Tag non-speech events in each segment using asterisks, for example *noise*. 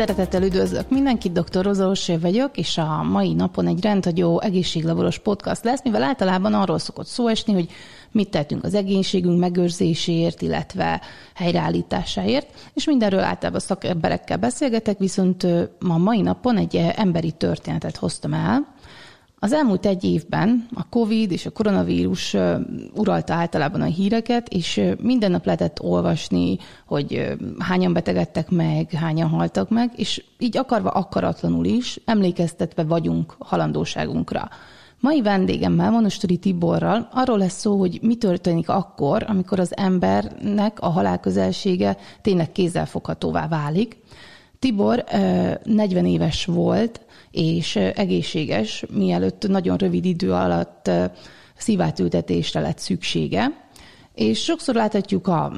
Szeretettel üdvözlök mindenkit, dr. Roza Orsé vagyok, és a mai napon egy rendhagyó egészséglavoros podcast lesz, mivel általában arról szokott szó esni, hogy mit tettünk az egészségünk megőrzéséért, illetve helyreállításáért, és mindenről általában szakemberekkel beszélgetek, viszont ma mai napon egy emberi történetet hoztam el, az elmúlt egy évben a COVID és a koronavírus uralta általában a híreket, és minden nap lehetett olvasni, hogy hányan betegedtek meg, hányan haltak meg, és így akarva akaratlanul is emlékeztetve vagyunk halandóságunkra. Mai vendégemmel, Monostori Tiborral arról lesz szó, hogy mi történik akkor, amikor az embernek a halálközelsége tényleg kézzelfoghatóvá válik. Tibor 40 éves volt, és egészséges, mielőtt nagyon rövid idő alatt szívátültetésre lett szüksége. És sokszor láthatjuk a,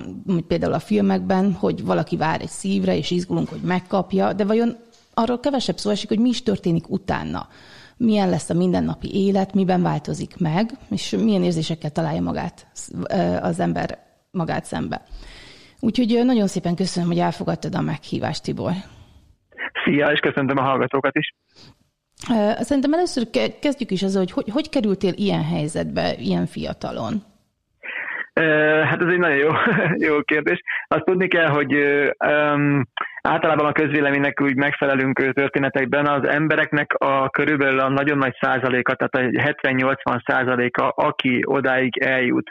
például a filmekben, hogy valaki vár egy szívre, és izgulunk, hogy megkapja, de vajon arról kevesebb szó esik, hogy mi is történik utána. Milyen lesz a mindennapi élet, miben változik meg, és milyen érzésekkel találja magát az ember magát szembe. Úgyhogy nagyon szépen köszönöm, hogy elfogadtad a meghívást, Tibor. Szia, és köszöntöm a hallgatókat is. Szerintem először kezdjük is azzal, hogy, hogy hogy kerültél ilyen helyzetbe, ilyen fiatalon? Hát ez egy nagyon jó, *laughs* jó kérdés. Azt tudni kell, hogy um, általában a közvéleménynek úgy megfelelünk történetekben az embereknek a körülbelül a nagyon nagy százaléka, tehát a 70-80 százaléka, aki odáig eljut,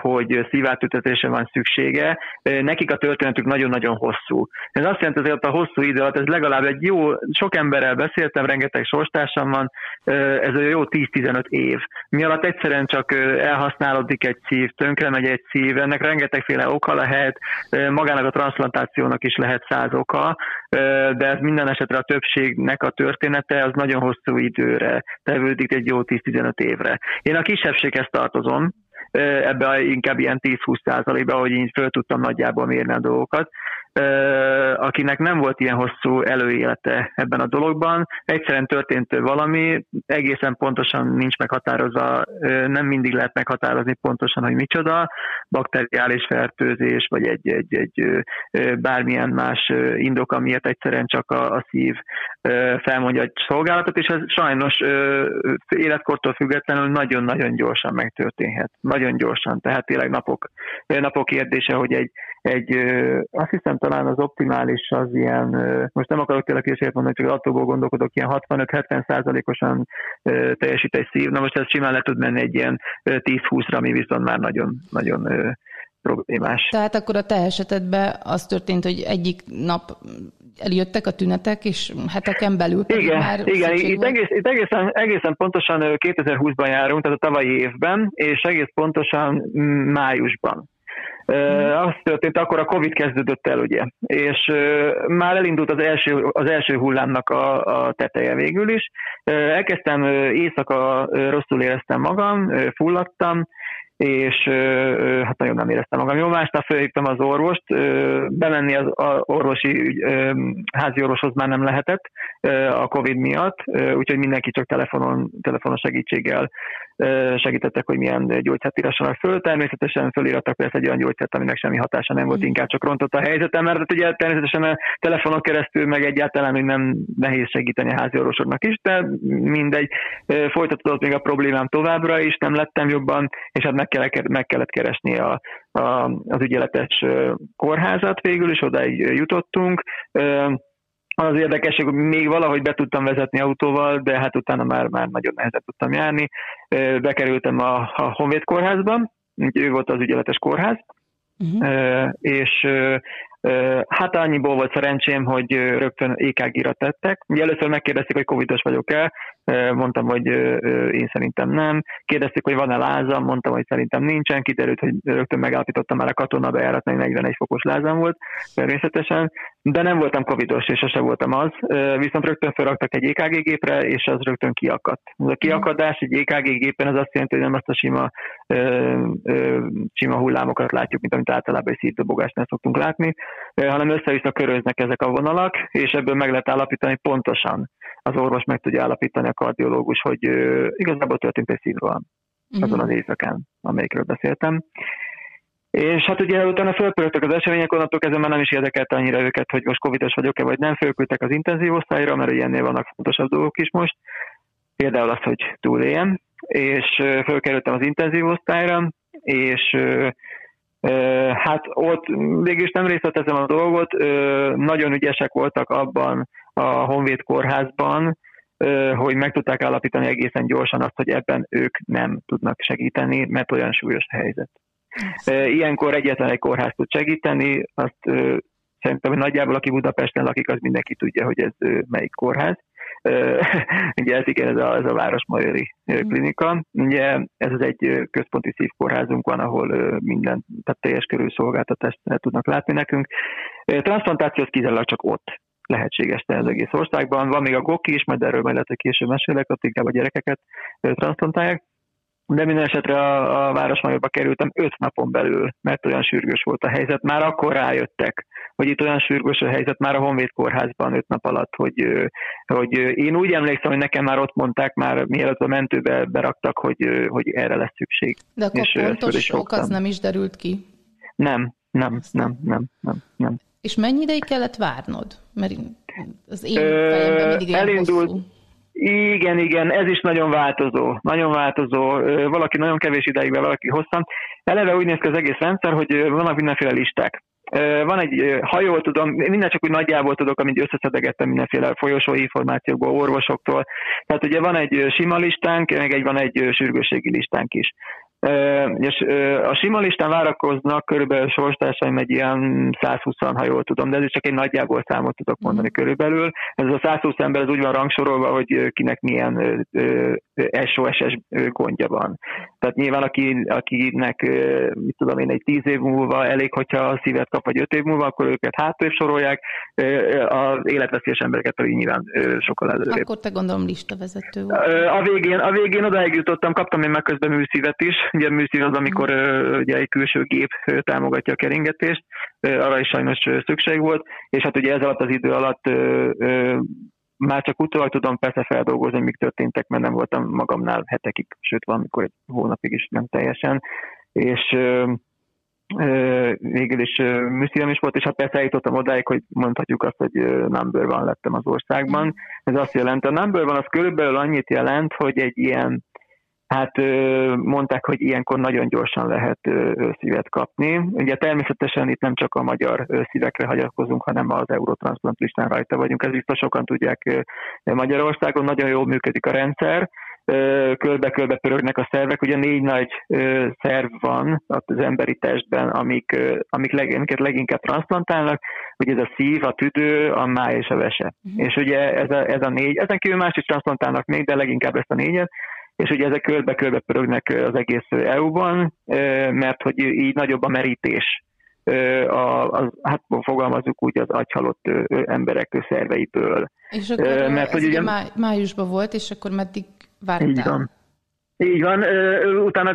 hogy szívátültetésre van szüksége, nekik a történetük nagyon-nagyon hosszú. Ez azt jelenti, hogy a hosszú idő alatt, ez legalább egy jó, sok emberrel beszéltem, rengeteg sorstársam van, ez a jó 10-15 év. Mi alatt egyszerűen csak elhasználódik egy szív, tönkre megy egy szív, ennek rengetegféle oka lehet, magának a transplantációnak is lehet száz oka, de ez minden esetre a többségnek a története az nagyon hosszú időre tevődik, egy jó 10-15 évre. Én a kisebbséghez tartozom, ebbe inkább ilyen 10-20 százalékba, hogy én föl tudtam nagyjából mérni a dolgokat akinek nem volt ilyen hosszú előélete ebben a dologban. Egyszerűen történt valami, egészen pontosan nincs meghatározva, nem mindig lehet meghatározni pontosan, hogy micsoda, bakteriális fertőzés, vagy egy, egy, egy bármilyen más indok, amiért egyszerűen csak a, a szív felmondja egy szolgálatot, és ez sajnos életkortól függetlenül nagyon-nagyon gyorsan megtörténhet. Nagyon gyorsan, tehát tényleg napok, napok kérdése, hogy egy, egy, azt hiszem talán az optimális az ilyen, most nem akarok tényleg később mondani, csak attól gondolkodok, ilyen 65-70 százalékosan teljesít egy szív, na most ez simán le tud menni egy ilyen 10-20-ra, ami viszont már nagyon, nagyon problémás. Tehát akkor a te esetedben az történt, hogy egyik nap eljöttek a tünetek, és heteken belül igen, már Igen, itt, egész, itt egészen, egészen pontosan 2020-ban járunk, tehát a tavalyi évben, és egész pontosan májusban. Uh, az történt, akkor a Covid kezdődött el, ugye, és már elindult az első, az első hullámnak a, a teteje végül is. Elkezdtem éjszaka, rosszul éreztem magam, fulladtam, és hát nagyon nem éreztem magam jól. Másnap felhívtam az orvost, bemenni az orvosi házi orvoshoz már nem lehetett a Covid miatt, úgyhogy mindenki csak telefonon, telefonos segítséggel segítettek, hogy milyen gyógyszert írassanak föl. Természetesen fölírattak persze egy olyan gyógyszert, aminek semmi hatása nem volt, mm. inkább csak rontott a helyzetem, mert hát ugye természetesen a telefonon keresztül meg egyáltalán még nem nehéz segíteni a házi orvosoknak is, de mindegy, folytatódott még a problémám továbbra is, nem lettem jobban, és hát meg kellett, meg kellett keresni a, a, az ügyeletes kórházat végül, és odáig jutottunk az érdekes, hogy még valahogy be tudtam vezetni autóval, de hát utána már, már nagyon nehezen tudtam járni. Bekerültem a, a Honvéd kórházba, ő volt az ügyeletes kórház, uh-huh. és Hát annyiból volt szerencsém, hogy rögtön EKG-ra tettek. Ugye először megkérdezték, hogy covidos vagyok-e, mondtam, hogy én szerintem nem. Kérdezték, hogy van-e lázam, mondtam, hogy szerintem nincsen. Kiderült, hogy rögtön megállapítottam már a katona bejáratnál, 41 fokos lázam volt természetesen. de nem voltam covidos, és sose voltam az, viszont rögtön felraktak egy EKG gépre, és az rögtön kiakadt. Ez a kiakadás egy EKG gépen az azt jelenti, hogy nem azt a sima, sima hullámokat látjuk, mint amit általában egy szívdobogásnál szoktunk látni, hanem össze-vissza köröznek ezek a vonalak, és ebből meg lehet állapítani pontosan. Az orvos meg tudja állapítani a kardiológus, hogy igazából történt egy szívroham uh-huh. azon az éjszakán, amelyikről beszéltem. És hát ugye utána fölpörögtek az események, onnantól kezdve már nem is érdekelte annyira őket, hogy most covidos vagyok-e vagy nem, fölküldtek az intenzív osztályra, mert ilyennél vannak fontosabb dolgok is most, például az, hogy túléljem, és fölkerültem az intenzív osztályra, és hát ott végülis nem részletezem a dolgot, nagyon ügyesek voltak abban a Honvéd kórházban, hogy meg tudták állapítani egészen gyorsan azt, hogy ebben ők nem tudnak segíteni, mert olyan súlyos a helyzet. Ilyenkor egyetlen egy kórház tud segíteni, azt szerintem, nagyjából aki Budapesten lakik, az mindenki tudja, hogy ez melyik kórház. *laughs* Ugye ez igen, ez a, ez a Városmajori mm. klinika. Ugye ez az egy központi szívkórházunk van, ahol minden, tehát teljes körű szolgáltatást tudnak látni nekünk. Transplantáció az kizárólag csak ott lehetséges az egész országban. Van még a GOKI is, majd erről majd lehet, hogy később mesélek, ott inkább a gyerekeket transplantálják de minden esetre a, a Városmajorba kerültem öt napon belül, mert olyan sürgős volt a helyzet. Már akkor rájöttek, hogy itt olyan sürgős a helyzet már a Honvéd kórházban öt nap alatt, hogy, hogy én úgy emlékszem, hogy nekem már ott mondták, már mielőtt a mentőbe beraktak, hogy, hogy erre lesz szükség. De akkor és pontos ok az nem is derült ki? Nem, nem, nem, nem, nem, nem. És mennyi ideig kellett várnod? Mert az én fejemben mindig elindult, hosszú. Igen, igen, ez is nagyon változó, nagyon változó. Valaki nagyon kevés ideig, valaki hosszan. Eleve úgy néz ki az egész rendszer, hogy vannak mindenféle listák. Van egy, ha jól tudom, minden csak úgy nagyjából tudok, amit összeszedegettem mindenféle folyosó információkból, orvosoktól. Tehát ugye van egy sima listánk, meg egy van egy sürgősségi listánk is. És a sima listán várakoznak körülbelül sorstársaim egy ilyen 120 ha jól tudom, de ez csak egy nagyjából számot tudok mondani mhm. körülbelül. Ez a 120 ember az úgy van rangsorolva, hogy kinek milyen SOSS gondja van. Tehát nyilván aki, akinek, mit tudom én, egy 10 év múlva elég, hogyha a szívet kap, vagy 5 év múlva, akkor őket hátrébb sorolják, az életveszélyes embereket pedig nyilván sokkal előrébb. Akkor te gondolom listavezető volt. A végén, a végén odáig jutottam, kaptam én meg közben műszívet is, Ugye a műszív az, amikor ugye egy külső gép támogatja a keringetést, arra is sajnos szükség volt, és hát ugye ez alatt az idő alatt már csak utólag tudom persze feldolgozni, mik történtek, mert nem voltam magamnál hetekig, sőt valamikor egy hónapig is nem teljesen, és végül is műszívem is volt, és hát persze eljutottam odáig, hogy mondhatjuk azt, hogy number van lettem az országban. Ez azt jelent, a number van az körülbelül annyit jelent, hogy egy ilyen Hát mondták, hogy ilyenkor nagyon gyorsan lehet szívet kapni. Ugye természetesen itt nem csak a magyar szívekre hagyatkozunk, hanem az Eurotransplant listán rajta vagyunk. Ez biztos sokan tudják Magyarországon. Nagyon jól működik a rendszer, körbe-körbe pörögnek a szervek. Ugye négy nagy szerv van az emberi testben, amik, amik leg, amiket leginkább transplantálnak, ugye ez a szív, a tüdő, a máj és a vese. Uh-huh. És ugye ez a, ez a négy, ezen kívül más is transplantálnak még, de leginkább ezt a négyet és ugye ezek körbe-körbe pörögnek az egész EU-ban, mert hogy így nagyobb a merítés a, az, hát fogalmazunk úgy az agyhalott emberek szerveiből. És akkor mert, hogy ugye, máj, májusban volt, és akkor meddig vártál? Így van. Így van, utána,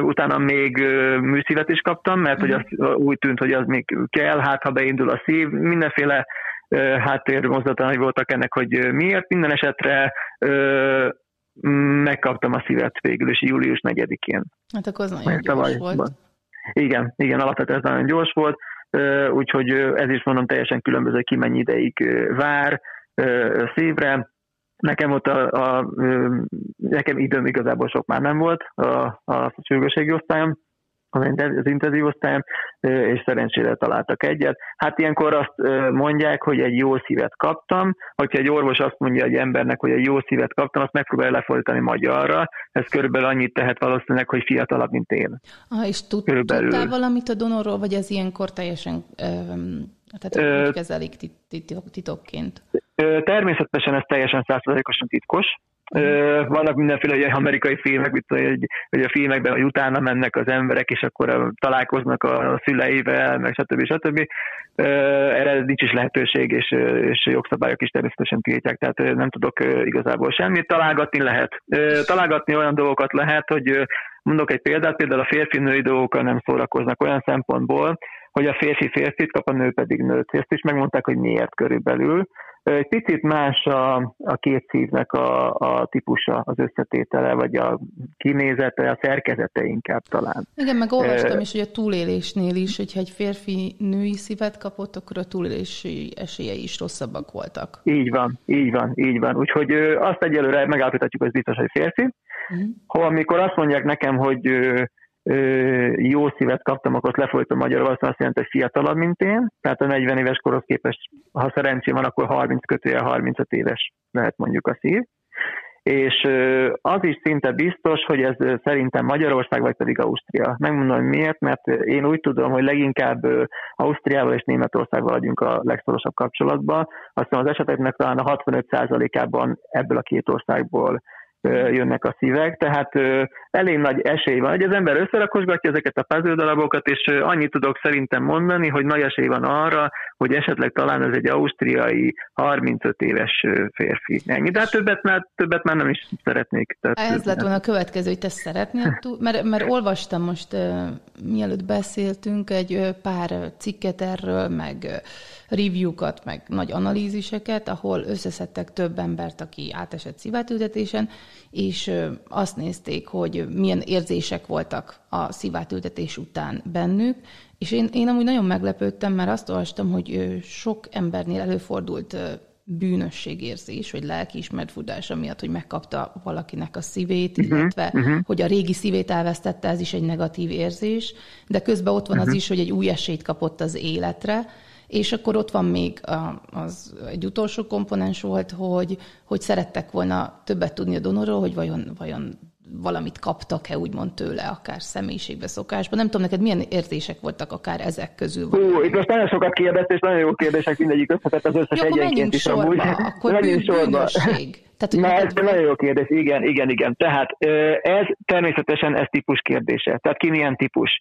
utána még műszívet is kaptam, mert hogy mhm. az úgy tűnt, hogy az még kell, hát ha beindul a szív, mindenféle háttérmozdatai voltak ennek, hogy miért. Minden esetre megkaptam a szívet végül, és július 4-én. Hát akkor az nagyon gyors volt. Igen, igen, alapvetően ez nagyon gyors volt, úgyhogy ez is mondom teljesen különböző, ki mennyi ideig vár szívre. Nekem ott a, a, nekem időm igazából sok már nem volt a, a sürgőségi osztályom, az intenzív osztályom, és szerencsére találtak egyet. Hát ilyenkor azt mondják, hogy egy jó szívet kaptam, hogyha egy orvos azt mondja egy embernek, hogy egy jó szívet kaptam, azt megpróbálja lefordítani magyarra, ez körülbelül annyit tehet valószínűleg, hogy fiatalabb, mint én. Ah, és tud, körülbelül. tudtál valamit a donorról, vagy ez ilyenkor teljesen tehát úgy kezelik titok, titokként? Természetesen ez teljesen százszerzalékosan titkos, Vannak mindenféle ilyen amerikai filmek, mint hogy, hogy a filmekben, hogy utána mennek az emberek, és akkor találkoznak a szüleivel, meg stb. stb. Erre nincs is lehetőség, és, és jogszabályok is természetesen tiltják, tehát nem tudok igazából semmit. Találgatni lehet. Találgatni olyan dolgokat lehet, hogy mondok egy példát, például a férfi-női dolgokkal nem szórakoznak olyan szempontból, hogy a férfi férfit kap, a nő pedig nőt. Ezt is megmondták, hogy miért körülbelül. Egy picit más a, a két szívnek a, a típusa, az összetétele, vagy a kinézete, a szerkezete inkább talán. Igen, meg olvastam is, hogy a túlélésnél is, hogyha egy férfi női szívet kapott, akkor a túlélési esélyei is rosszabbak voltak. Így van, így van, így van. Úgyhogy azt egyelőre megállapíthatjuk, hogy biztos, hogy férfi. Uh-huh. Ha amikor azt mondják nekem, hogy jó szívet kaptam, akkor lefolytom magyarul, azt jelenti, hogy fiatalabb, mint én. Tehát a 40 éves korhoz képest, ha szerencsém van, akkor 30 kötője 35 éves lehet mondjuk a szív. És az is szinte biztos, hogy ez szerintem Magyarország, vagy pedig Ausztria. Megmondom, hogy miért, mert én úgy tudom, hogy leginkább Ausztriával és Németországgal vagyunk a legszorosabb kapcsolatban. Azt hiszem az eseteknek talán a 65%-ában ebből a két országból jönnek a szívek, tehát elég nagy esély van, hogy az ember összerakosgatja ezeket a puzzle darabokat, és annyit tudok szerintem mondani, hogy nagy esély van arra, hogy esetleg talán ez egy ausztriai 35 éves férfi. Ennyi, de hát többet már, többet már nem is szeretnék. Tehát, ez lett volna a következő, hogy te szeretnél, mert, mert olvastam most, mielőtt beszéltünk, egy pár cikket erről, meg review-kat, meg nagy analíziseket, ahol összeszedtek több embert, aki átesett szívátültetésen, és azt nézték, hogy milyen érzések voltak a szívátültetés után bennük, és én, én amúgy nagyon meglepődtem, mert azt olvastam, hogy sok embernél előfordult bűnösségérzés, vagy lelkiismert fudása miatt, hogy megkapta valakinek a szívét, uh-huh, illetve uh-huh. hogy a régi szívét elvesztette, ez is egy negatív érzés, de közben ott van uh-huh. az is, hogy egy új esélyt kapott az életre, és akkor ott van még az egy utolsó komponens volt, hogy, hogy szerettek volna többet tudni a donorról, hogy vajon, vajon valamit kaptak-e úgymond tőle, akár személyiségbe, szokásban. Nem tudom, neked milyen érzések voltak akár ezek közül? Hú, itt most nagyon sokat kérdezt, és nagyon jó kérdések, mindegyik összetett az összes Jó, egyenként is sorba, amúgy. Akkor bűn, bűnösség. Tehát, Na, ez egy nagyon jó kérdés, igen, igen, igen. Tehát ez természetesen ez típus kérdése. Tehát ki milyen típus.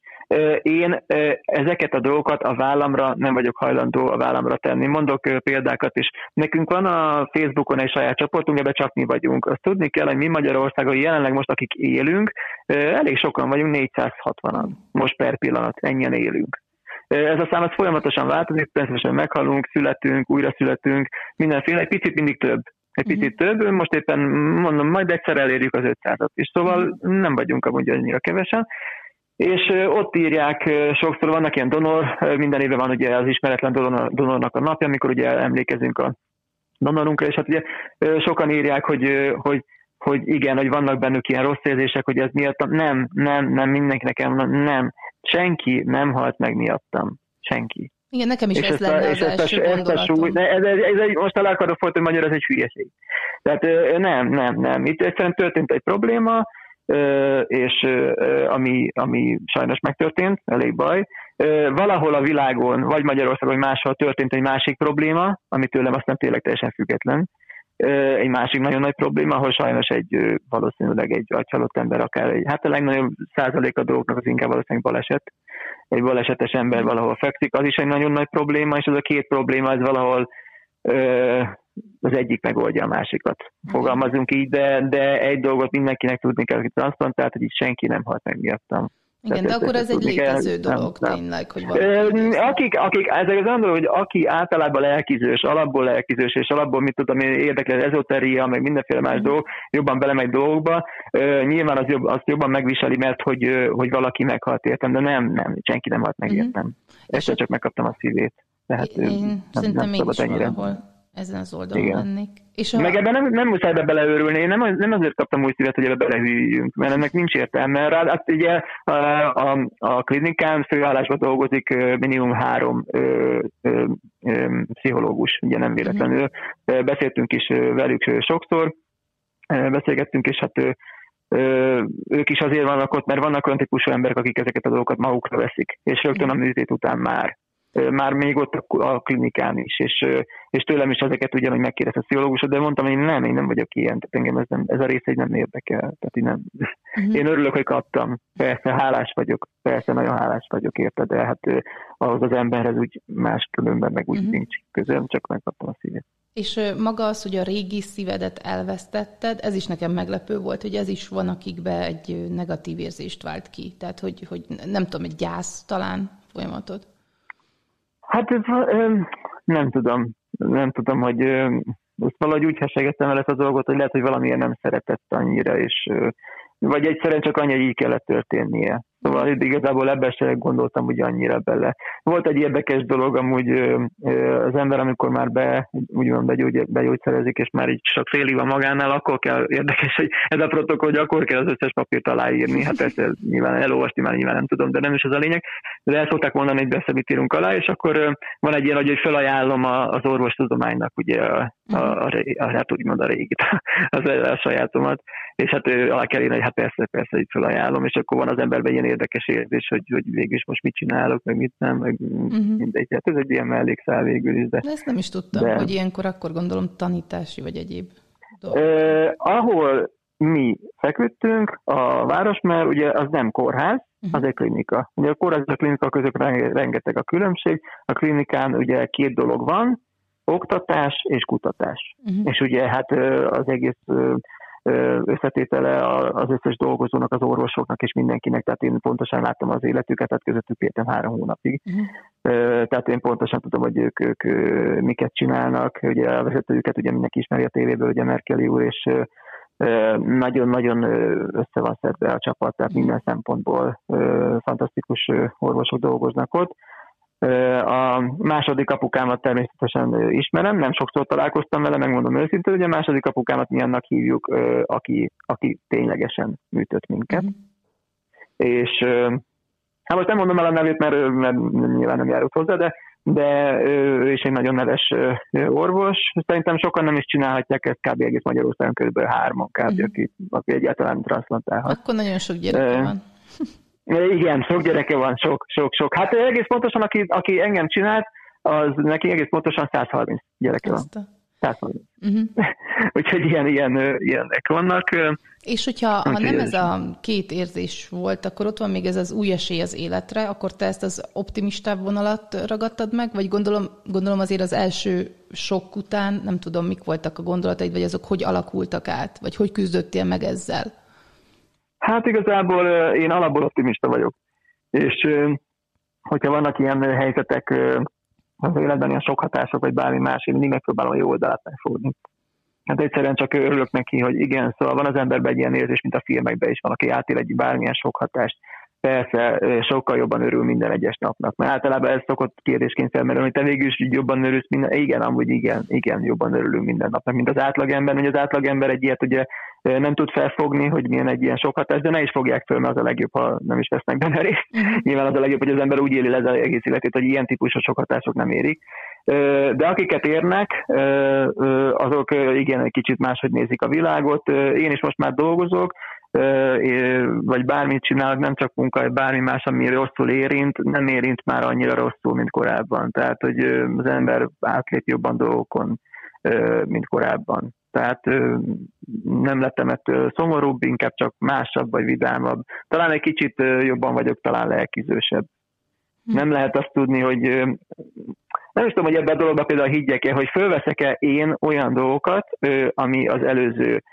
Én ezeket a dolgokat a vállamra nem vagyok hajlandó a vállamra tenni. Mondok példákat is. Nekünk van a Facebookon egy saját csoportunk, ebbe csak mi vagyunk. Azt tudni kell, hogy mi Magyarországon jelenleg most, akik élünk, elég sokan vagyunk, 460-an most per pillanat, ennyien élünk. Ez a szám az folyamatosan változik, természetesen meghalunk, születünk, újra születünk, mindenféle, egy picit mindig több egy picit uh-huh. több, most éppen mondom, majd egyszer elérjük az 500-at is, szóval uh-huh. nem vagyunk amúgy annyira kevesen. És ott írják, sokszor vannak ilyen donor, minden évben van ugye az ismeretlen donor, donornak a napja, amikor ugye emlékezünk a donorunkra, és hát ugye sokan írják, hogy, hogy, hogy igen, hogy vannak bennük ilyen rossz érzések, hogy ez miattam. Nem, nem, nem, mindenkinek nem, nem. Senki nem halt meg miattam. Senki. Igen, nekem is és ez lenne az ezt első ezt a súly, ez, ez, ez, egy, most el akarok folyt, hogy magyar, ez egy hülyeség. Tehát nem, nem, nem. Itt egyszerűen történt egy probléma, és ami, ami sajnos megtörtént, elég baj. Valahol a világon, vagy Magyarországon, vagy máshol történt egy másik probléma, ami tőlem aztán tényleg teljesen független. Egy másik nagyon nagy probléma, ahol sajnos egy valószínűleg egy agyhalott ember, akár egy, hát a legnagyobb százalék a dolgoknak az inkább valószínűleg baleset, egy balesetes ember valahol fekszik, az is egy nagyon nagy probléma, és ez a két probléma, ez valahol az egyik megoldja a másikat. Fogalmazunk így, de, de egy dolgot mindenkinek tudni kell, hogy transzplantált, hogy itt senki nem halt meg miattam. Igen, de akkor ez egy létező kell, dolog nem, tényleg, hogy valaki... Akik, akik, ezek az dolog, hogy aki általában lelkizős, alapból lelkizős, és alapból mit tudom én, érdekli az ezoteria, meg mindenféle más mm. dolog, jobban belemegy dolgokba, nyilván az jobb, azt jobban megviseli, mert hogy, hogy valaki meghalt értem, de nem, nem, senki nem halt meg mm. értem. Ezt csak megkaptam a szívét. Tehát én nem, szerintem nem szabad ennyire. Valahol ezen az oldalon Igen. lennék. És a... Meg ebben nem, nem muszáj be beleőrülni, én nem, nem azért kaptam új szívet, hogy ebbe belehűljünk, mert ennek nincs értelme. Rá, hát ugye a, a, a klinikán főállásban dolgozik minimum három ö, ö, ö, pszichológus, ugye nem véletlenül. Uh-huh. Beszéltünk is velük sokszor, beszélgettünk, és hát ők is azért vannak ott, mert vannak olyan típusú emberek, akik ezeket a dolgokat magukra veszik, és rögtön a műtét után már már még ott a klinikán is, és, és tőlem is ezeket ugyanúgy megkérdezte a pszichológusod, de mondtam, hogy én nem, én nem vagyok ilyen, tehát engem ez, nem, ez a rész egy nem érdekel. Tehát én, nem, uh-huh. én örülök, hogy kaptam. Persze, hálás vagyok, persze, nagyon hálás vagyok érte, de hát ahhoz az emberhez úgy más különben meg úgy uh-huh. nincs közöm, csak megkaptam a szívét. És maga az, hogy a régi szívedet elvesztetted, ez is nekem meglepő volt, hogy ez is van, akikbe egy negatív érzést vált ki. Tehát, hogy, hogy nem tudom, egy gyász talán folyamatod. Hát ez, nem tudom, nem tudom, hogy most valahogy úgy hesegettem el ezt a dolgot, hogy lehet, hogy valamiért nem szeretett annyira, és vagy egyszerűen csak annyi, hogy így kellett történnie. Szóval igazából ebben sem gondoltam ugye annyira bele. Volt egy érdekes dolog, amúgy az ember, amikor már be, úgymond begyógy, begyógyszerezik, és már így csak fél van magánál, akkor kell, érdekes, hogy ez a protokoll, hogy akkor kell az összes papírt aláírni. Hát ezt nyilván elolvasni már nyilván nem tudom, de nem is az a lényeg. De el szokták mondani, hogy beszélni írunk alá, és akkor van egy ilyen, hogy felajánlom az orvostudománynak ugye a, a, a, a, hát úgymond a régit, *laughs* az a sajátomat, és hát alá kell írni, hogy hát persze, persze, így felajánlom, és akkor van az emberben ilyen érdekes érzés, hogy, hogy végül is most mit csinálok, meg mit nem, meg uh-huh. mindegy. Hát ez egy ilyen mellékszál végül is. De, de ezt nem is tudtam, de... hogy ilyenkor akkor gondolom tanítási vagy egyéb dolgok. Eh, ahol mi feküdtünk, a város, mert ugye az nem kórház, uh-huh. az egy klinika. Ugye a kórház és a klinika között rengeteg a különbség. A klinikán ugye két dolog van, oktatás és kutatás. Uh-huh. És ugye hát az egész összetétele az összes dolgozónak, az orvosoknak és mindenkinek, tehát én pontosan láttam az életüket, tehát közöttük éltem három hónapig. Uh-huh. Tehát én pontosan tudom, hogy ők, ők miket csinálnak, ugye a vezetőjüket ugye mindenki ismeri a tévéből, ugye Merkeli úr, és nagyon-nagyon össze van szedve a csapat, tehát minden szempontból fantasztikus orvosok dolgoznak ott. A második apukámat természetesen ismerem, nem sokszor találkoztam vele, megmondom őszintén, hogy a második apukámat mi annak hívjuk, aki, aki ténylegesen műtött minket. Mm. És hát most nem mondom el a nevét, mert, mert nyilván nem járult hozzá, de, de ő is egy nagyon neves orvos. Szerintem sokan nem is csinálhatják ezt kb. egész Magyarországon, kb. hárman kb. Mm. Aki, aki egyáltalán transzplantálhat. Akkor nagyon sok gyerek van. *laughs* Igen, sok gyereke van, sok, sok, sok. Hát egész pontosan, aki, aki engem csinált, az neki egész pontosan 130 gyereke van. 130. Uh-huh. *laughs* Úgyhogy ilyen, ilyen, ilyenek vannak. És hogyha ha nem ez a két érzés volt, akkor ott van még ez az új esély az életre, akkor te ezt az optimistább vonalat ragadtad meg, vagy gondolom, gondolom azért az első sok után, nem tudom, mik voltak a gondolataid, vagy azok hogy alakultak át, vagy hogy küzdöttél meg ezzel? Hát igazából én alapból optimista vagyok. És hogyha vannak ilyen helyzetek az életben, ilyen sok hatások, vagy bármi más, én mindig megpróbálom a jó oldalát megfogni. Hát egyszerűen csak örülök neki, hogy igen, szóval van az emberben egy ilyen érzés, mint a filmekben is van, aki átél egy bármilyen sok hatást, persze sokkal jobban örül minden egyes napnak. Mert általában ez szokott kérdésként felmerülni, hogy te végül is jobban örülsz minden. Igen, amúgy igen, igen, jobban örülünk minden napnak, mint az átlagember. Hogy az átlagember egy ilyet ugye nem tud felfogni, hogy milyen egy ilyen sok hatás, de ne is fogják föl, mert az a legjobb, ha nem is vesznek benne részt. Uh-huh. Nyilván az a legjobb, hogy az ember úgy éli le az egész életét, hogy ilyen típusú sok hatások nem érik. De akiket érnek, azok igen, egy kicsit máshogy nézik a világot. Én is most már dolgozok, vagy bármit csinálok, nem csak munka, vagy bármi más, ami rosszul érint, nem érint már annyira rosszul, mint korábban. Tehát, hogy az ember átlép jobban dolgokon, mint korábban. Tehát nem lettem ettől szomorúbb, inkább csak másabb vagy vidámabb. Talán egy kicsit jobban vagyok, talán lelkizősebb. Hm. Nem lehet azt tudni, hogy nem is tudom, hogy ebben a dologban például higgyek-e, hogy fölveszek-e én olyan dolgokat, ami az előző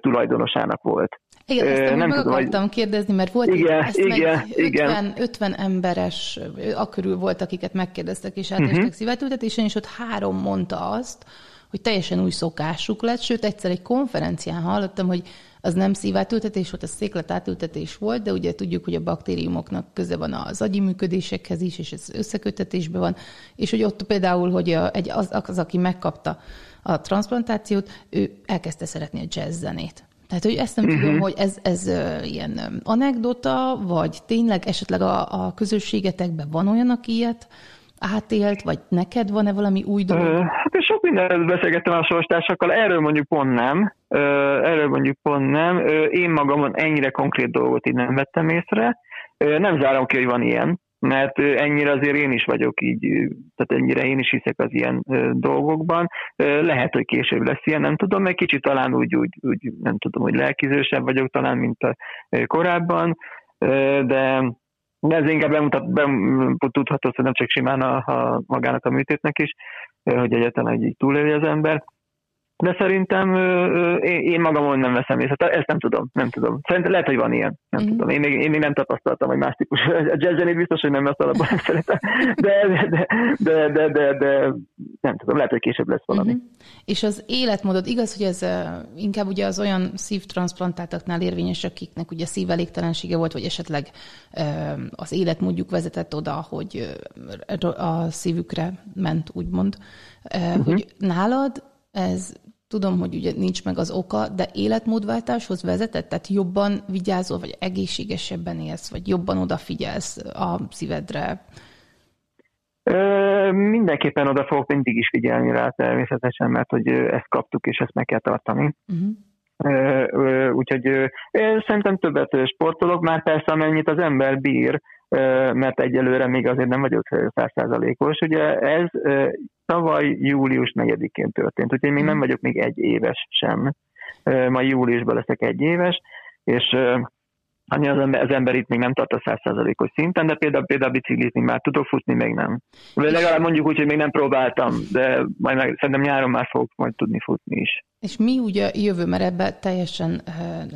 tulajdonosának volt. Igen, ezt nem meg tudom, akartam hogy... kérdezni, mert volt igen, ezt igen, meg 50, igen. 50 emberes, akörül volt, akiket megkérdeztek, és átestek uh-huh. szívetültetésen, és ott három mondta azt, hogy teljesen új szokásuk lett, sőt egyszer egy konferencián hallottam, hogy az nem szívátültetés volt, az székletátültetés volt, de ugye tudjuk, hogy a baktériumoknak köze van az agyi működésekhez is, és ez összekötetésben van, és hogy ott például, hogy a, egy, az, az, aki megkapta a transplantációt, ő elkezdte szeretni a jazz zenét. Tehát, hogy ezt nem uh-huh. tudom, hogy ez, ez ilyen anekdota, vagy tényleg esetleg a, a közösségetekben van olyan, aki ilyet átélt, vagy neked van-e valami új dolog? Hát én sok mindenről beszélgettem a sorstársakkal, erről mondjuk pont nem. Erről mondjuk pont nem. Én magamon ennyire konkrét dolgot így nem vettem észre. Nem zárom ki, hogy van ilyen, mert ennyire azért én is vagyok így, tehát ennyire én is hiszek az ilyen dolgokban. Lehet, hogy később lesz ilyen, nem tudom, meg kicsit talán úgy, úgy, úgy nem tudom, hogy lelkizősebb vagyok talán, mint a korábban, de ez inkább bemutat, bemutható, nem csak simán a, a magának a műtétnek is, hogy egyetlen egy túlélje az ember de szerintem én, magamon nem veszem észre. Ezt nem tudom, nem tudom. Szerintem lehet, hogy van ilyen. Nem mm. tudom. Én még, én még nem tapasztaltam, hogy más típus. *laughs* A jazzzenét biztos, hogy nem lesz alapban nem szeretem. De, de, de, de, de, de, nem tudom, lehet, hogy később lesz valami. Mm-hmm. És az életmódod, igaz, hogy ez inkább ugye az olyan szívtranszplantáltaknál érvényes, akiknek ugye szívelégtelensége volt, vagy esetleg az életmódjuk vezetett oda, hogy a szívükre ment, úgymond. Mm-hmm. Hogy nálad ez tudom, hogy ugye nincs meg az oka, de életmódváltáshoz vezetett? Tehát jobban vigyázol, vagy egészségesebben élsz, vagy jobban odafigyelsz a szívedre? Ö, mindenképpen oda fogok mindig is figyelni rá természetesen, mert hogy ezt kaptuk, és ezt meg kell tartani. Uh-huh. Úgyhogy én szerintem többet sportolok, már persze amennyit az ember bír, mert egyelőre még azért nem vagyok százszázalékos. Ugye ez tavaly július 4-én történt, úgyhogy még nem mhm. vagyok még egy éves sem. Ma júliusban leszek egy éves, és annyi az ember, az ember itt még nem tart a százszázalékos szinten, de például, például biciklizni már tudok futni, még nem. Vagy legalább mondjuk úgy, hogy még nem próbáltam, de majd meg, szerintem nyáron már fogok majd tudni futni is. És mi ugye jövő, mert ebben teljesen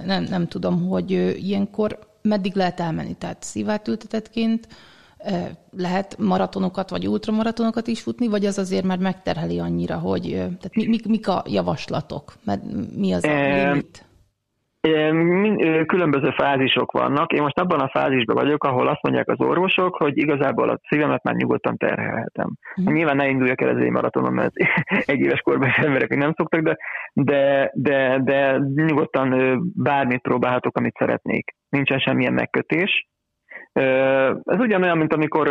nem, nem tudom, hogy ilyenkor meddig lehet elmenni? Tehát szívátültetetként lehet maratonokat vagy ultramaratonokat is futni, vagy az azért már megterheli annyira, hogy tehát mi, mik, mik a javaslatok? Mert mi az a limit? Különböző fázisok vannak. Én most abban a fázisban vagyok, ahol azt mondják az orvosok, hogy igazából a szívemet már nyugodtan terhelhetem. Mm. Nyilván ne induljak el ezért maratonon, mert *laughs* egy éves korban is emberek még nem szoktak, de, de, de, de nyugodtan bármit próbálhatok, amit szeretnék. Nincsen semmilyen megkötés. Ez ugyanolyan, mint amikor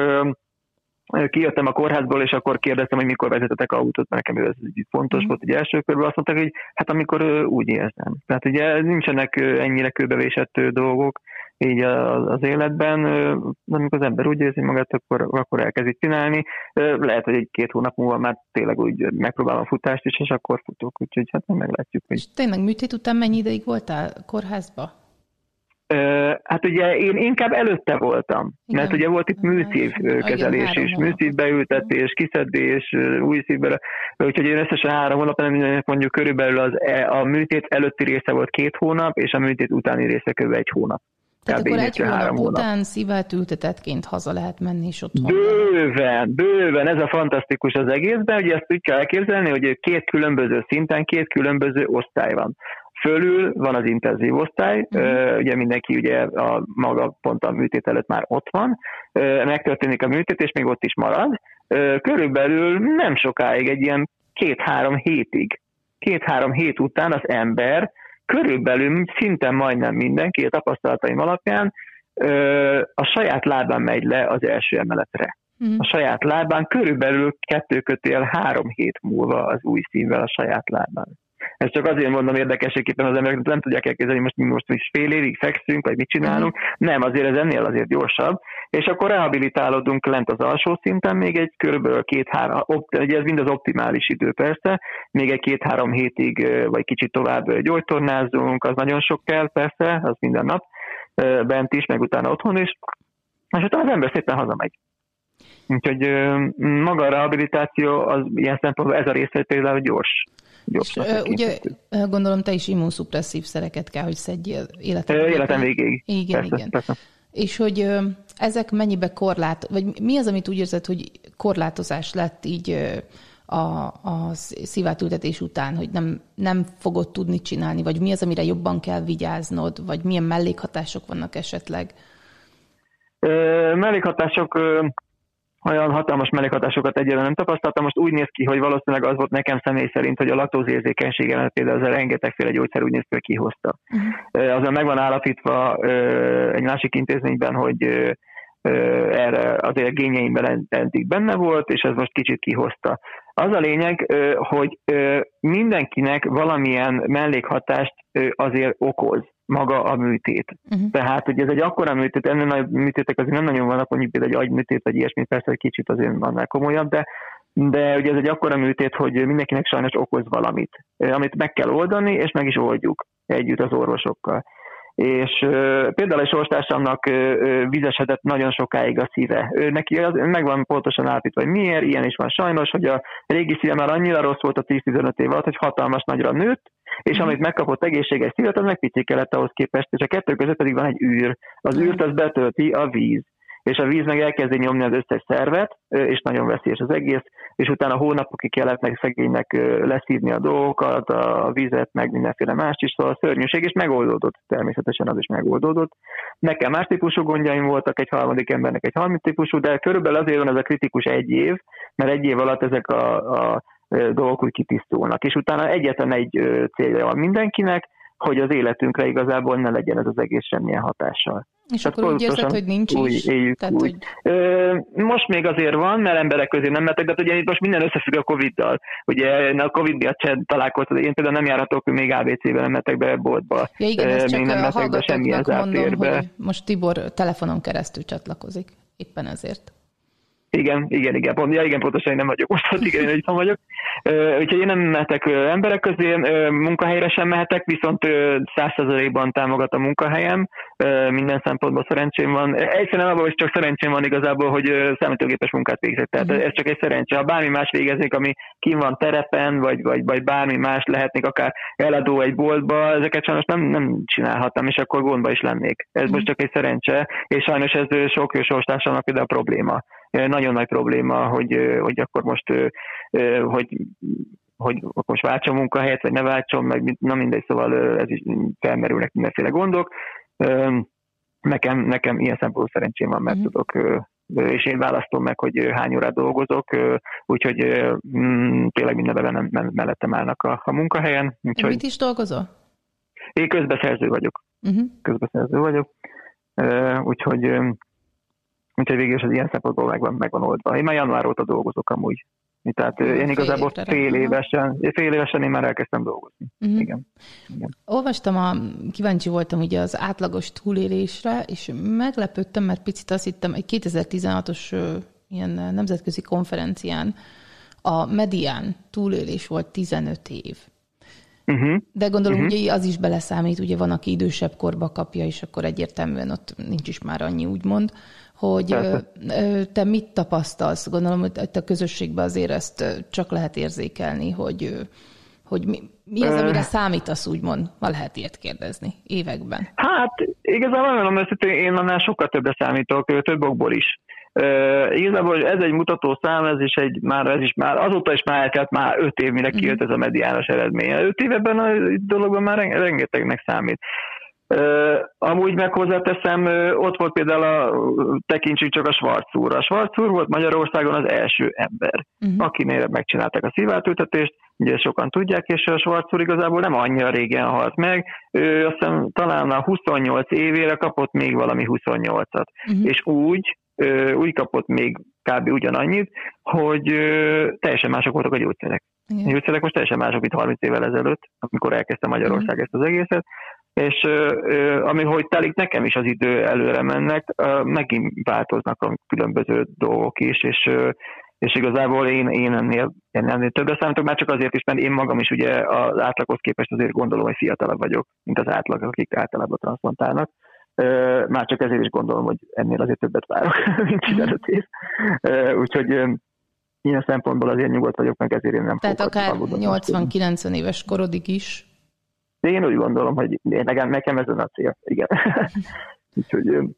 kijöttem a kórházból, és akkor kérdeztem, hogy mikor vezetetek autót, mert nekem ez fontos mm. volt, hogy első körben azt mondták, hogy hát amikor úgy érzem. Tehát ugye nincsenek ennyire kőbevésett dolgok így az életben, amikor az ember úgy érzi magát, akkor, akkor elkezdi csinálni. Lehet, hogy egy-két hónap múlva már tényleg úgy megpróbálom a futást is, és akkor futok, úgyhogy hát meglátjuk. Hogy... És tényleg műtét után mennyi ideig voltál kórházba? Hát ugye én inkább előtte voltam, Igen. mert ugye volt itt műszív kezelés is, műszív beültetés, kiszedés, új szívbe, úgyhogy én összesen három hónap, mondjuk körülbelül az, e, a műtét előtti része volt két hónap, és a műtét utáni része kb. egy hónap. Tehát akkor egy hónap hónap után szívelt ültetetként haza lehet menni, és ott Bőven, bőven, ez a fantasztikus az egészben, hogy ezt úgy kell elképzelni, hogy két különböző szinten, két különböző osztály van. Fölül van az intenzív osztály, uh-huh. ugye mindenki ugye a maga pont a műtét előtt már ott van, megtörténik a műtét, és még ott is marad. Körülbelül nem sokáig, egy ilyen két-három hétig, két-három hét után az ember körülbelül szinte majdnem mindenki a tapasztalataim alapján a saját lábán megy le az első emeletre. Uh-huh. A saját lábán körülbelül kettő kötél három hét múlva az új színvel a saját lábán. Ez csak azért mondom érdekességképpen az emberek nem tudják elképzelni, most mi most is fél évig fekszünk, vagy mit csinálunk. Nem, azért ez ennél azért gyorsabb. És akkor rehabilitálódunk lent az alsó szinten, még egy körülbelül két-három, ugye ez mind az optimális idő persze, még egy két-három hétig, vagy kicsit tovább gyógytornázunk, az nagyon sok kell persze, az minden nap, bent is, meg utána otthon is, és utána az ember szépen hazamegy. Úgyhogy maga a rehabilitáció, az ilyen szempontból ez a része például gyors és, ugye gondolom te is immunszupresszív szereket kell, hogy szedjél életem végéig. Életem végéig. Igen, persze, igen. Persze. És hogy ezek mennyibe korlát, vagy mi az, amit úgy érzed, hogy korlátozás lett így a, a szívátültetés után, hogy nem, nem fogod tudni csinálni, vagy mi az, amire jobban kell vigyáznod, vagy milyen mellékhatások vannak esetleg? mellékhatások olyan hatalmas mellékhatásokat egyelőre nem tapasztaltam. Most úgy néz ki, hogy valószínűleg az volt nekem személy szerint, hogy a laktózérzékenységemet például az a rengetegféle gyógyszer úgy néz ki, hogy kihozta. Uh-huh. Azon meg van állapítva egy másik intézményben, hogy erre azért gényeimben eddig benne volt, és ez most kicsit kihozta. Az a lényeg, hogy mindenkinek valamilyen mellékhatást azért okoz maga a műtét. Uh-huh. Tehát, hogy ez egy akkora műtét, ennél nagy műtétek azért nem nagyon vannak, mondjuk például egy agyműtét, vagy ilyesmi, persze egy kicsit azért annál komolyabb, de de ugye ez egy akkora műtét, hogy mindenkinek sajnos okoz valamit, amit meg kell oldani, és meg is oldjuk együtt az orvosokkal és például egy sorstársamnak vizesedett nagyon sokáig a szíve. Ő neki az, megvan pontosan állapítva, hogy miért, ilyen is van sajnos, hogy a régi szíve már annyira rossz volt a 10-15 év alatt, hogy hatalmas nagyra nőtt, és mm. amit megkapott egészséges szívet, az meg kellett ahhoz képest, és a kettő között pedig van egy űr. Az űrt az betölti a víz és a víz meg elkezdi nyomni az összes szervet, és nagyon veszélyes az egész, és utána hónapokig kellett meg szegénynek leszívni a dolgokat, a vizet, meg mindenféle más is, szóval a szörnyűség, és megoldódott, természetesen az is megoldódott. Nekem más típusú gondjaim voltak, egy harmadik embernek egy harmadik típusú, de körülbelül azért van ez a kritikus egy év, mert egy év alatt ezek a, a dolgok úgy kitisztulnak, és utána egyetlen egy célja van mindenkinek, hogy az életünkre igazából ne legyen ez az egész semmilyen hatással. És Tehát akkor úgy érzed, hogy nincs úgy, is? Éljük Tehát, úgy. Hogy... Ö, most még azért van, mert emberek közé nem metek, de ugye itt most minden összefügg a Covid-dal. Ugye a Covid miatt sem találkoztam, én például nem járhatok még ABC-ben, nem metek be boltba. Ja igen, ezt csak nem be semmilyen mondom, hogy most Tibor telefonon keresztül csatlakozik. Éppen ezért. Igen, igen, igen, pont, ja, igen, pontosan én nem vagyok most ott, igen, én itt vagyok. Úgyhogy én nem mehetek emberek közé, munkahelyre sem mehetek, viszont százszerzalékban támogat a munkahelyem, minden szempontból szerencsém van. Egyszerűen abban is csak szerencsém van igazából, hogy számítógépes munkát végzek, tehát uh-huh. ez csak egy szerencse. Ha bármi más végeznék, ami kim van terepen, vagy, vagy, vagy bármi más lehetnék, akár eladó egy boltba, ezeket sajnos nem, nem csinálhattam, és akkor gondba is lennék. Ez uh-huh. most csak egy szerencse, és sajnos ez sok sorstársamnak például a probléma nagyon nagy probléma, hogy, hogy akkor most hogy hogy most váltson munkahelyet, vagy ne váltson, meg na mindegy, szóval ez is felmerülnek mindenféle gondok. Nekem, nekem ilyen szempontból szerencsém van, mert mm. tudok és én választom meg, hogy hány órát dolgozok, úgyhogy mm, tényleg mindenben mellettem állnak a, a munkahelyen. Úgyhogy Mit is dolgozol? Én közbeszerző vagyok. Uh-huh. Közbeszerző vagyok. Úgyhogy úgyhogy végül is az ilyen szempontból megvan, megvan oldva. Én már január óta dolgozok amúgy. Tehát én fél igazából fél évesen, fél évesen én már elkezdtem dolgozni. Uh-huh. Igen. Igen. Olvastam, a, kíváncsi voltam ugye az átlagos túlélésre, és meglepődtem, mert picit azt hittem, egy 2016-os ilyen nemzetközi konferencián a medián túlélés volt 15 év. Uh-huh. De gondolom, uh-huh. ugye az is beleszámít, ugye van, aki idősebb korba kapja, és akkor egyértelműen ott nincs is már annyi, úgymond hogy *laughs* te mit tapasztalsz? Gondolom, hogy a közösségben azért ezt csak lehet érzékelni, hogy, hogy mi, mi az, amire számítasz, úgymond? Ma lehet ilyet kérdezni években. Hát, igazából mondom, hogy én annál sokkal többre számítok, több okból is. Uh, igazából ez egy mutató szám, ez is egy, már, ez is már, azóta is már eltelt már öt év, mire kijött ez a mediános eredmény. Öt évben a dologban már rengetegnek számít. Amúgy meg hozzáteszem, ott volt például a, tekintsük csak a Schwarz úr. A Schwarz úr volt Magyarországon az első ember, uh-huh. akinél megcsinálták a szívátültetést, ugye sokan tudják, és a Schwarz úr igazából nem annyira régen halt meg, ő azt hiszem talán a 28 évére kapott még valami 28-at, uh-huh. és úgy, úgy kapott még kb. ugyanannyit, hogy teljesen mások voltak a gyógyszerek. Igen. A gyógyszerek most teljesen mások, mint 30 évvel ezelőtt, amikor elkezdte Magyarország uh-huh. ezt az egészet, és ami hogy telik nekem is az idő előre mennek, megint változnak a különböző dolgok is, és, és igazából én, én ennél, én ennél többre számítok, már csak azért is, mert én magam is ugye az átlaghoz képest azért gondolom, hogy fiatalabb vagyok, mint az átlag, akik általában transzplantálnak. Már csak ezért is gondolom, hogy ennél azért többet várok, *laughs* mint 15 év. Úgyhogy ilyen szempontból azért nyugodt vagyok, meg ezért én nem Tehát akár 80-90 éves korodig is de én úgy gondolom, hogy nekem, nekem ez a cél, igen. *laughs* Úgyhogy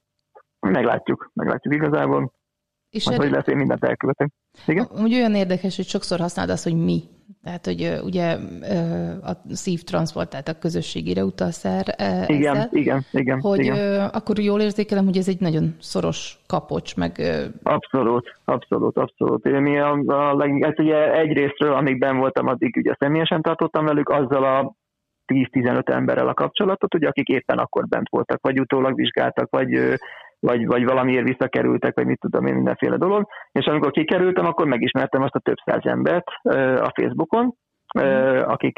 meglátjuk, meglátjuk igazából. És Majd, hogy lesz, én mindent elkövetek. Igen? Úgy olyan érdekes, hogy sokszor használod azt, hogy mi. Tehát, hogy ugye a szívtranszport, tehát a közösségére utalsz el. Igen, ezzel, igen, igen. Hogy igen. akkor jól érzékelem, hogy ez egy nagyon szoros kapocs, meg... Abszolút, abszolút, abszolút. Én mi a, a, ez ugye egyrésztről, amíg ben voltam, addig ugye személyesen tartottam velük, azzal a 10-15 emberrel a kapcsolatot, ugye, akik éppen akkor bent voltak, vagy utólag vizsgáltak, vagy vagy, vagy valamiért visszakerültek, vagy mit tudom én, mindenféle dolog. És amikor kikerültem, akkor megismertem azt a több száz embert a Facebookon, mm. akik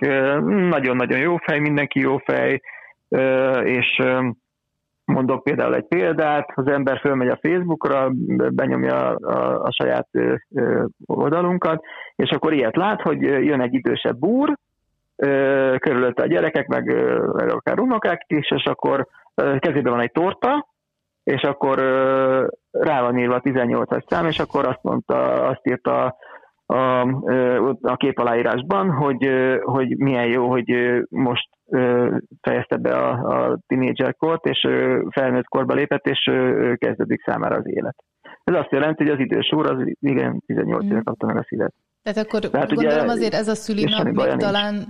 nagyon-nagyon jó fej, mindenki jó fej, és mondok például egy példát, az ember fölmegy a Facebookra, benyomja a, a, a saját oldalunkat, és akkor ilyet lát, hogy jön egy idősebb búr, körülötte a gyerekek, meg, akár unokák is, és akkor kezében van egy torta, és akkor rá van írva a 18-as szám, és akkor azt mondta, azt írta a, a kép aláírásban, hogy, hogy milyen jó, hogy most fejezte be a, a tínédzserkort, és felnőtt korba lépett, és kezdődik számára az élet. Ez azt jelenti, hogy az idős úr az igen 18 éve kapta meg a szívet. Tehát akkor Tehát gondolom ugye, azért ez a szülinap még talán nincs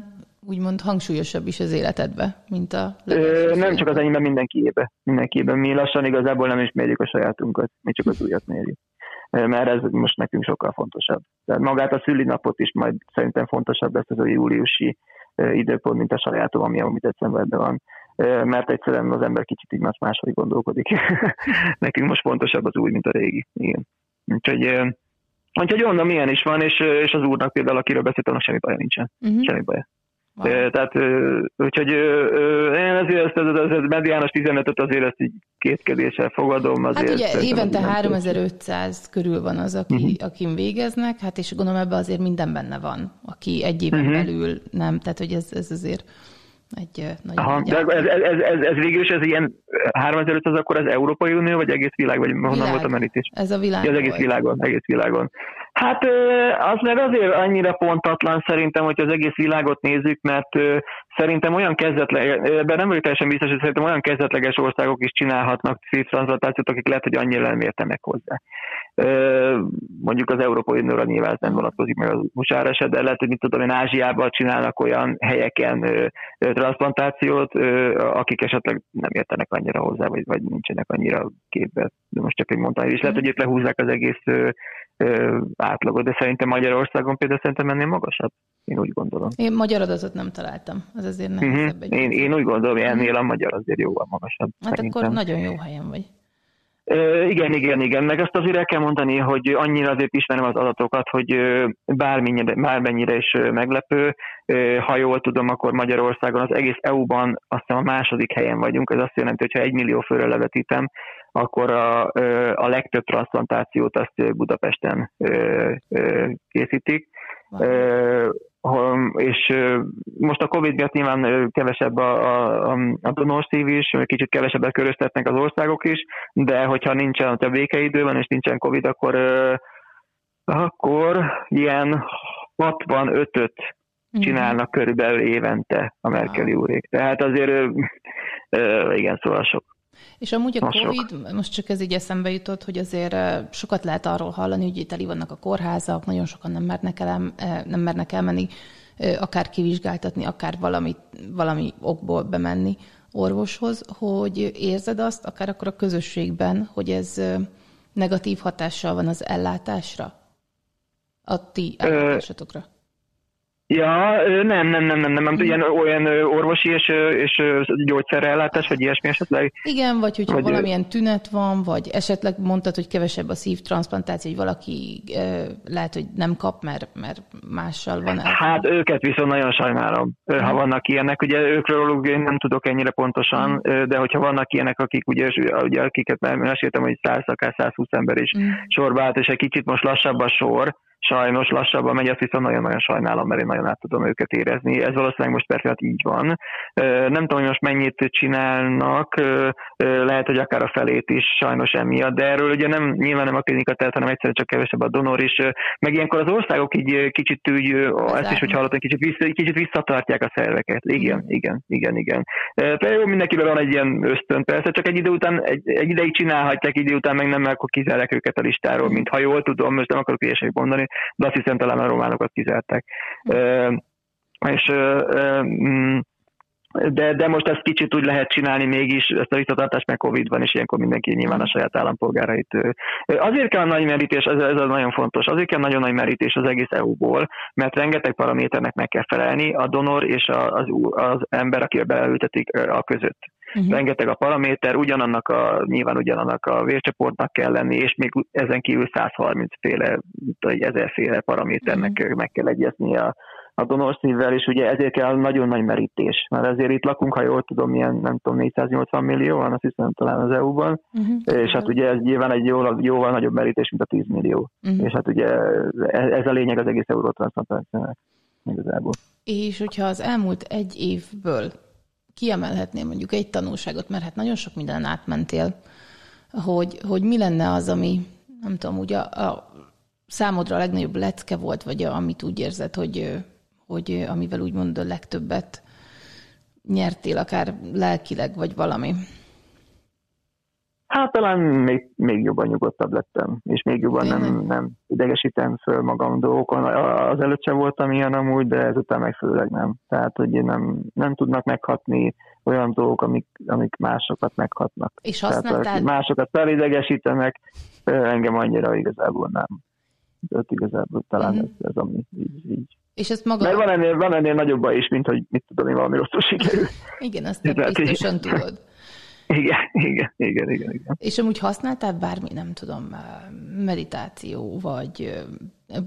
úgymond hangsúlyosabb is az életedbe, mint a... Ö, nem csak az enyémben, mindenkiébe. Mindenkiében. Mi lassan igazából nem is mérjük a sajátunkat, mi csak az újat mérjük. Mert ez most nekünk sokkal fontosabb. Tehát magát a szülinapot is majd szerintem fontosabb lesz ez a júliusi időpont, mint a sajátom, ami amit decemberben van. Mert egyszerűen az ember kicsit így más máshogy gondolkodik. *laughs* nekünk most fontosabb az új, mint a régi. Igen. Úgyhogy Úgyhogy onnan milyen is van, és, és az úrnak például, akiről beszéltem, semmi baja nincsen. Uh-huh. Semmi baja. Wow. Tehát, úgyhogy én azért ezt, ez, ez mediános 15-öt azért ezt így kétkedéssel fogadom. Azért hát ugye évente 3500 körül van az, aki, uh-huh. akin végeznek, hát és gondolom ebben azért minden benne van, aki egy éven uh-huh. belül nem, tehát hogy ez, ez azért egy nagyon Aha, de ez, ez, ez, ez, ez végül is ez ilyen 3500 akkor az Európai Unió, vagy egész világ, vagy honnan világ. volt a merítés? Ez a világ. Ja, az egész világon, egész világon. Hát az meg azért annyira pontatlan szerintem, hogy az egész világot nézzük, mert szerintem olyan kezdetleges, ebben nem vagyok teljesen biztos, hogy szerintem olyan kezdetleges országok is csinálhatnak szívtranszplantációt, akik lehet, hogy annyira nem értenek hozzá. Mondjuk az Európai Unióra nyilván nem vonatkozik meg az usa se, de lehet, hogy mit tudom én, Ázsiában csinálnak olyan helyeken transplantációt, akik esetleg nem értenek annyira hozzá, vagy, vagy nincsenek annyira képbe. De most csak egy mondtam, és lehet, hogy itt lehúzzák az egész átlagot, de szerintem Magyarországon például szerintem ennél magasabb. Én úgy gondolom. Én magyar adatot nem találtam, az azért nem uh-huh. én, én úgy gondolom, hogy ennél a magyar azért jóval magasabb. Hát szerintem. akkor nagyon jó helyen vagy. Igen, igen, igen. Meg azt azért el kell mondani, hogy annyira azért ismerem az adatokat, hogy bármennyire, bármennyire is meglepő. Ha jól tudom, akkor Magyarországon az egész EU-ban azt hiszem a második helyen vagyunk. Ez azt jelenti, hogy ha egy millió főre levetítem, akkor a, a legtöbb transplantációt azt Budapesten készítik. És most a Covid miatt nyilván kevesebb a, a, a donorszív is, kicsit kevesebbet köröztetnek az országok is, de hogyha nincsen a békeidő van, és nincsen Covid, akkor, akkor ilyen 65-öt mhm. csinálnak körülbelül évente a Merkeli úrék. Tehát azért igen, szóval sok. És amúgy a Covid, sok. most csak ez így eszembe jutott, hogy azért sokat lehet arról hallani, hogy teli vannak a kórházak, nagyon sokan nem mernek, el, nem mernek elmenni, akár kivizsgáltatni, akár valami, valami okból bemenni orvoshoz, hogy érzed azt, akár akkor a közösségben, hogy ez negatív hatással van az ellátásra? A ti ellátásotokra? Ja, nem, nem, nem, nem, nem, nem, ilyen olyan orvosi és, és gyógyszerellátás, vagy ilyesmi esetleg? Igen, vagy hogyha vagy valamilyen tünet van, vagy esetleg mondtad, hogy kevesebb a szívtransplantáció, hogy valaki lehet, hogy nem kap, mert, mert mással van. El. Hát őket viszont nagyon sajnálom, ha hmm. vannak ilyenek. Ugye őkről én nem tudok ennyire pontosan, hmm. de hogyha vannak ilyenek, akik ugye, ugye akiket meséltem, hogy 100 akár 120 ember is hmm. sorba állt, és egy kicsit most lassabb a sor, sajnos lassabban megy, azt viszont nagyon-nagyon sajnálom, mert én nagyon át tudom őket érezni. Ez valószínűleg most persze hát így van. Nem tudom, hogy most mennyit csinálnak, lehet, hogy akár a felét is sajnos emiatt, de erről ugye nem, nyilván nem a klinika telt, hanem egyszerűen csak kevesebb a donor is. Meg ilyenkor az országok így kicsit úgy, ezt is, hogy hallottam, kicsit, vissza, kicsit visszatartják a szerveket. Igen, mm. igen, igen, igen. Persze jó, mindenkiben van egy ilyen ösztön, persze, csak egy idő után, egy, egy ideig csinálhatják, idő után meg nem, akkor kizárják őket a listáról, mint ha jól tudom, most nem akarok ilyesmit mondani, de azt hiszem talán a románokat kizárták. És mm, de, de most ezt kicsit úgy lehet csinálni mégis, ezt a visszatartást, meg Covid van, és ilyenkor mindenki nyilván a saját állampolgárait. Azért kell nagy merítés, ez, ez nagyon fontos, azért kell nagyon nagy merítés az egész EU-ból, mert rengeteg paraméternek meg kell felelni a donor és az, az ember, aki beültetik a között. Uh-huh. Rengeteg a paraméter, ugyanannak a, nyilván ugyanannak a vércsoportnak kell lenni, és még ezen kívül 130 féle, vagy ezerféle paraméternek uh-huh. meg kell egyezni a, a donorszívvel, és ugye ezért kell nagyon nagy merítés. Mert ezért itt lakunk, ha jól tudom, ilyen nem tudom, 480 millió van, azt hiszem talán az EU-ban, uh-huh. és hát ugye ez nyilván egy jóval, jóval nagyobb merítés, mint a 10 millió. Uh-huh. És hát ugye ez a lényeg az egész eurótranszplantációnak igazából. És hogyha az elmúlt egy évből kiemelhetném mondjuk egy tanulságot, mert hát nagyon sok minden átmentél, hogy, hogy mi lenne az, ami nem tudom, ugye a, a számodra a legnagyobb lecke volt, vagy a, amit úgy érzed, hogy, hogy amivel úgymond a legtöbbet nyertél, akár lelkileg, vagy valami? Hát talán még, még jobban nyugodtabb lettem, és még jobban nem, nem idegesítem föl magam dolgokon. Az előtt sem voltam ilyen amúgy, de ezután meg főleg nem. Tehát, hogy nem, nem tudnak meghatni olyan dolgok, amik, amik másokat meghatnak. És használtál... Tehát, másokat felidegesítenek, engem annyira igazából nem. De igazából talán uh-huh. ez, ez ami így, így és ezt maga... Mert van ennél, van ennél nagyobb is, mint hogy mit tudom én, valami rosszul sikerül. *laughs* Igen, azt te biztosan tudod. *laughs* Igen, igen, igen, igen, igen. És amúgy használtál bármi, nem tudom, meditáció, vagy,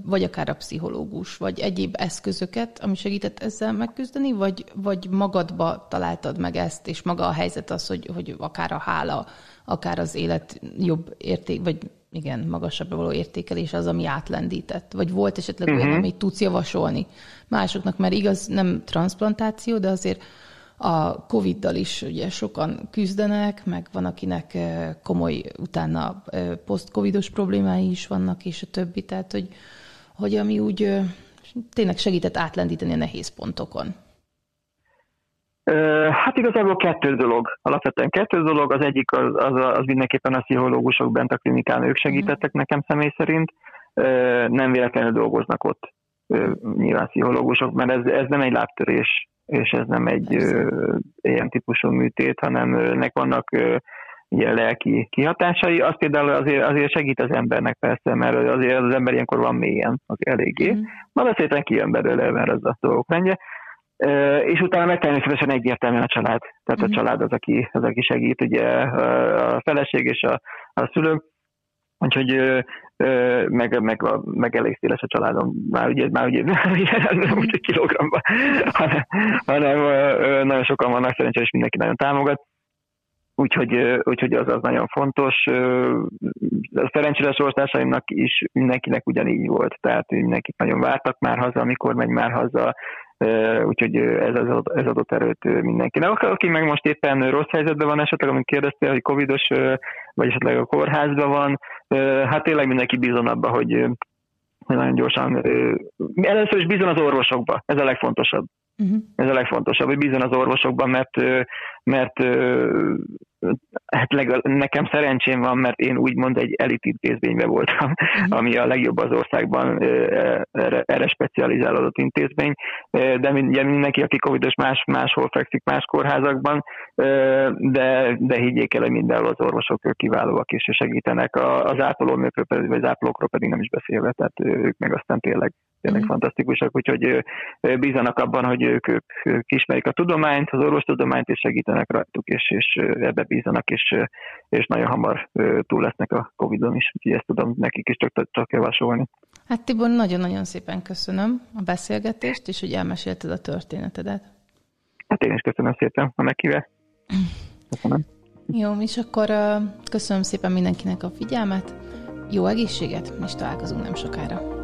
vagy akár a pszichológus, vagy egyéb eszközöket, ami segített ezzel megküzdeni, vagy, vagy magadba találtad meg ezt, és maga a helyzet az, hogy, hogy akár a hála, akár az élet jobb érték, vagy igen, magasabbra való értékelés az, ami átlendített? Vagy volt esetleg uh-huh. olyan, amit tudsz javasolni másoknak, mert igaz, nem transplantáció, de azért a Covid-dal is ugye sokan küzdenek, meg van, akinek komoly utána post-Covidos problémái is vannak, és a többi, tehát hogy, hogy ami úgy tényleg segített átlendíteni a nehéz pontokon. Hát igazából kettő dolog. Alapvetően kettő dolog. Az egyik az, az, az mindenképpen a pszichológusok bent a klinikán, ők segítettek nekem személy szerint. Nem véletlenül dolgoznak ott nyilván pszichológusok, mert ez, ez nem egy lábtörés, és ez nem egy ö, ilyen típusú műtét, hanem ennek vannak ö, ilyen lelki kihatásai. Az például azért, azért segít az embernek persze, mert azért az ember ilyenkor van mélyen, az eléggé. Mm. Majd szépen kijön belőle, mert az a dolgok rendje. És utána meg természetesen egyértelműen a család. Tehát a mhm. család az, aki, az, aki segít, ugye a feleség és a, a szülők. Úgyhogy meg, meg, a, meg elég széles a családom. Már ugye, már ugye, *laughs* nem úgy egy kilogramban, hanem, hanem nagyon sokan vannak szerencsére, és mindenki nagyon támogat. Úgyhogy, úgyhogy az az nagyon fontos. Szerencsére sortásaimnak is mindenkinek ugyanígy volt, tehát mindenkit nagyon vártak már haza, amikor megy már haza, úgyhogy ez, ez adott erőt mindenkinek. Aki meg most éppen rossz helyzetben van esetleg, amit kérdeztél, hogy covidos, vagy esetleg a kórházban van, hát tényleg mindenki bízon abba, hogy nagyon gyorsan. Először is bízon az orvosokba, ez a legfontosabb. Uh-huh. Ez a legfontosabb, hogy bízon az orvosokban, mert, mert hát legal, nekem szerencsém van, mert én úgymond egy elit intézményben voltam, uh-huh. ami a legjobb az országban erre, erre specializálódott intézmény, de mindenki, aki covidos más, máshol fekszik, más kórházakban, de, de higgyék el, hogy mindenhol az orvosok kiválóak és segítenek, az ápolónőkről pedig, vagy az ápolókról pedig nem is beszélve, tehát ők meg aztán tényleg tényleg mm. fantasztikusak, úgyhogy bízanak abban, hogy ők, ők, ők ismerik a tudományt, az orvostudományt, és segítenek rajtuk, és, és ebbe bízanak, és, és nagyon hamar túl lesznek a Covid-on is, úgyhogy ezt tudom nekik is csak, csak javasolni. Hát Tibor, nagyon-nagyon szépen köszönöm a beszélgetést, és hogy elmesélted a történetedet. Hát én is köszönöm szépen a meghívást. Köszönöm. Jó, és akkor köszönöm szépen mindenkinek a figyelmet, jó egészséget, és találkozunk nem sokára.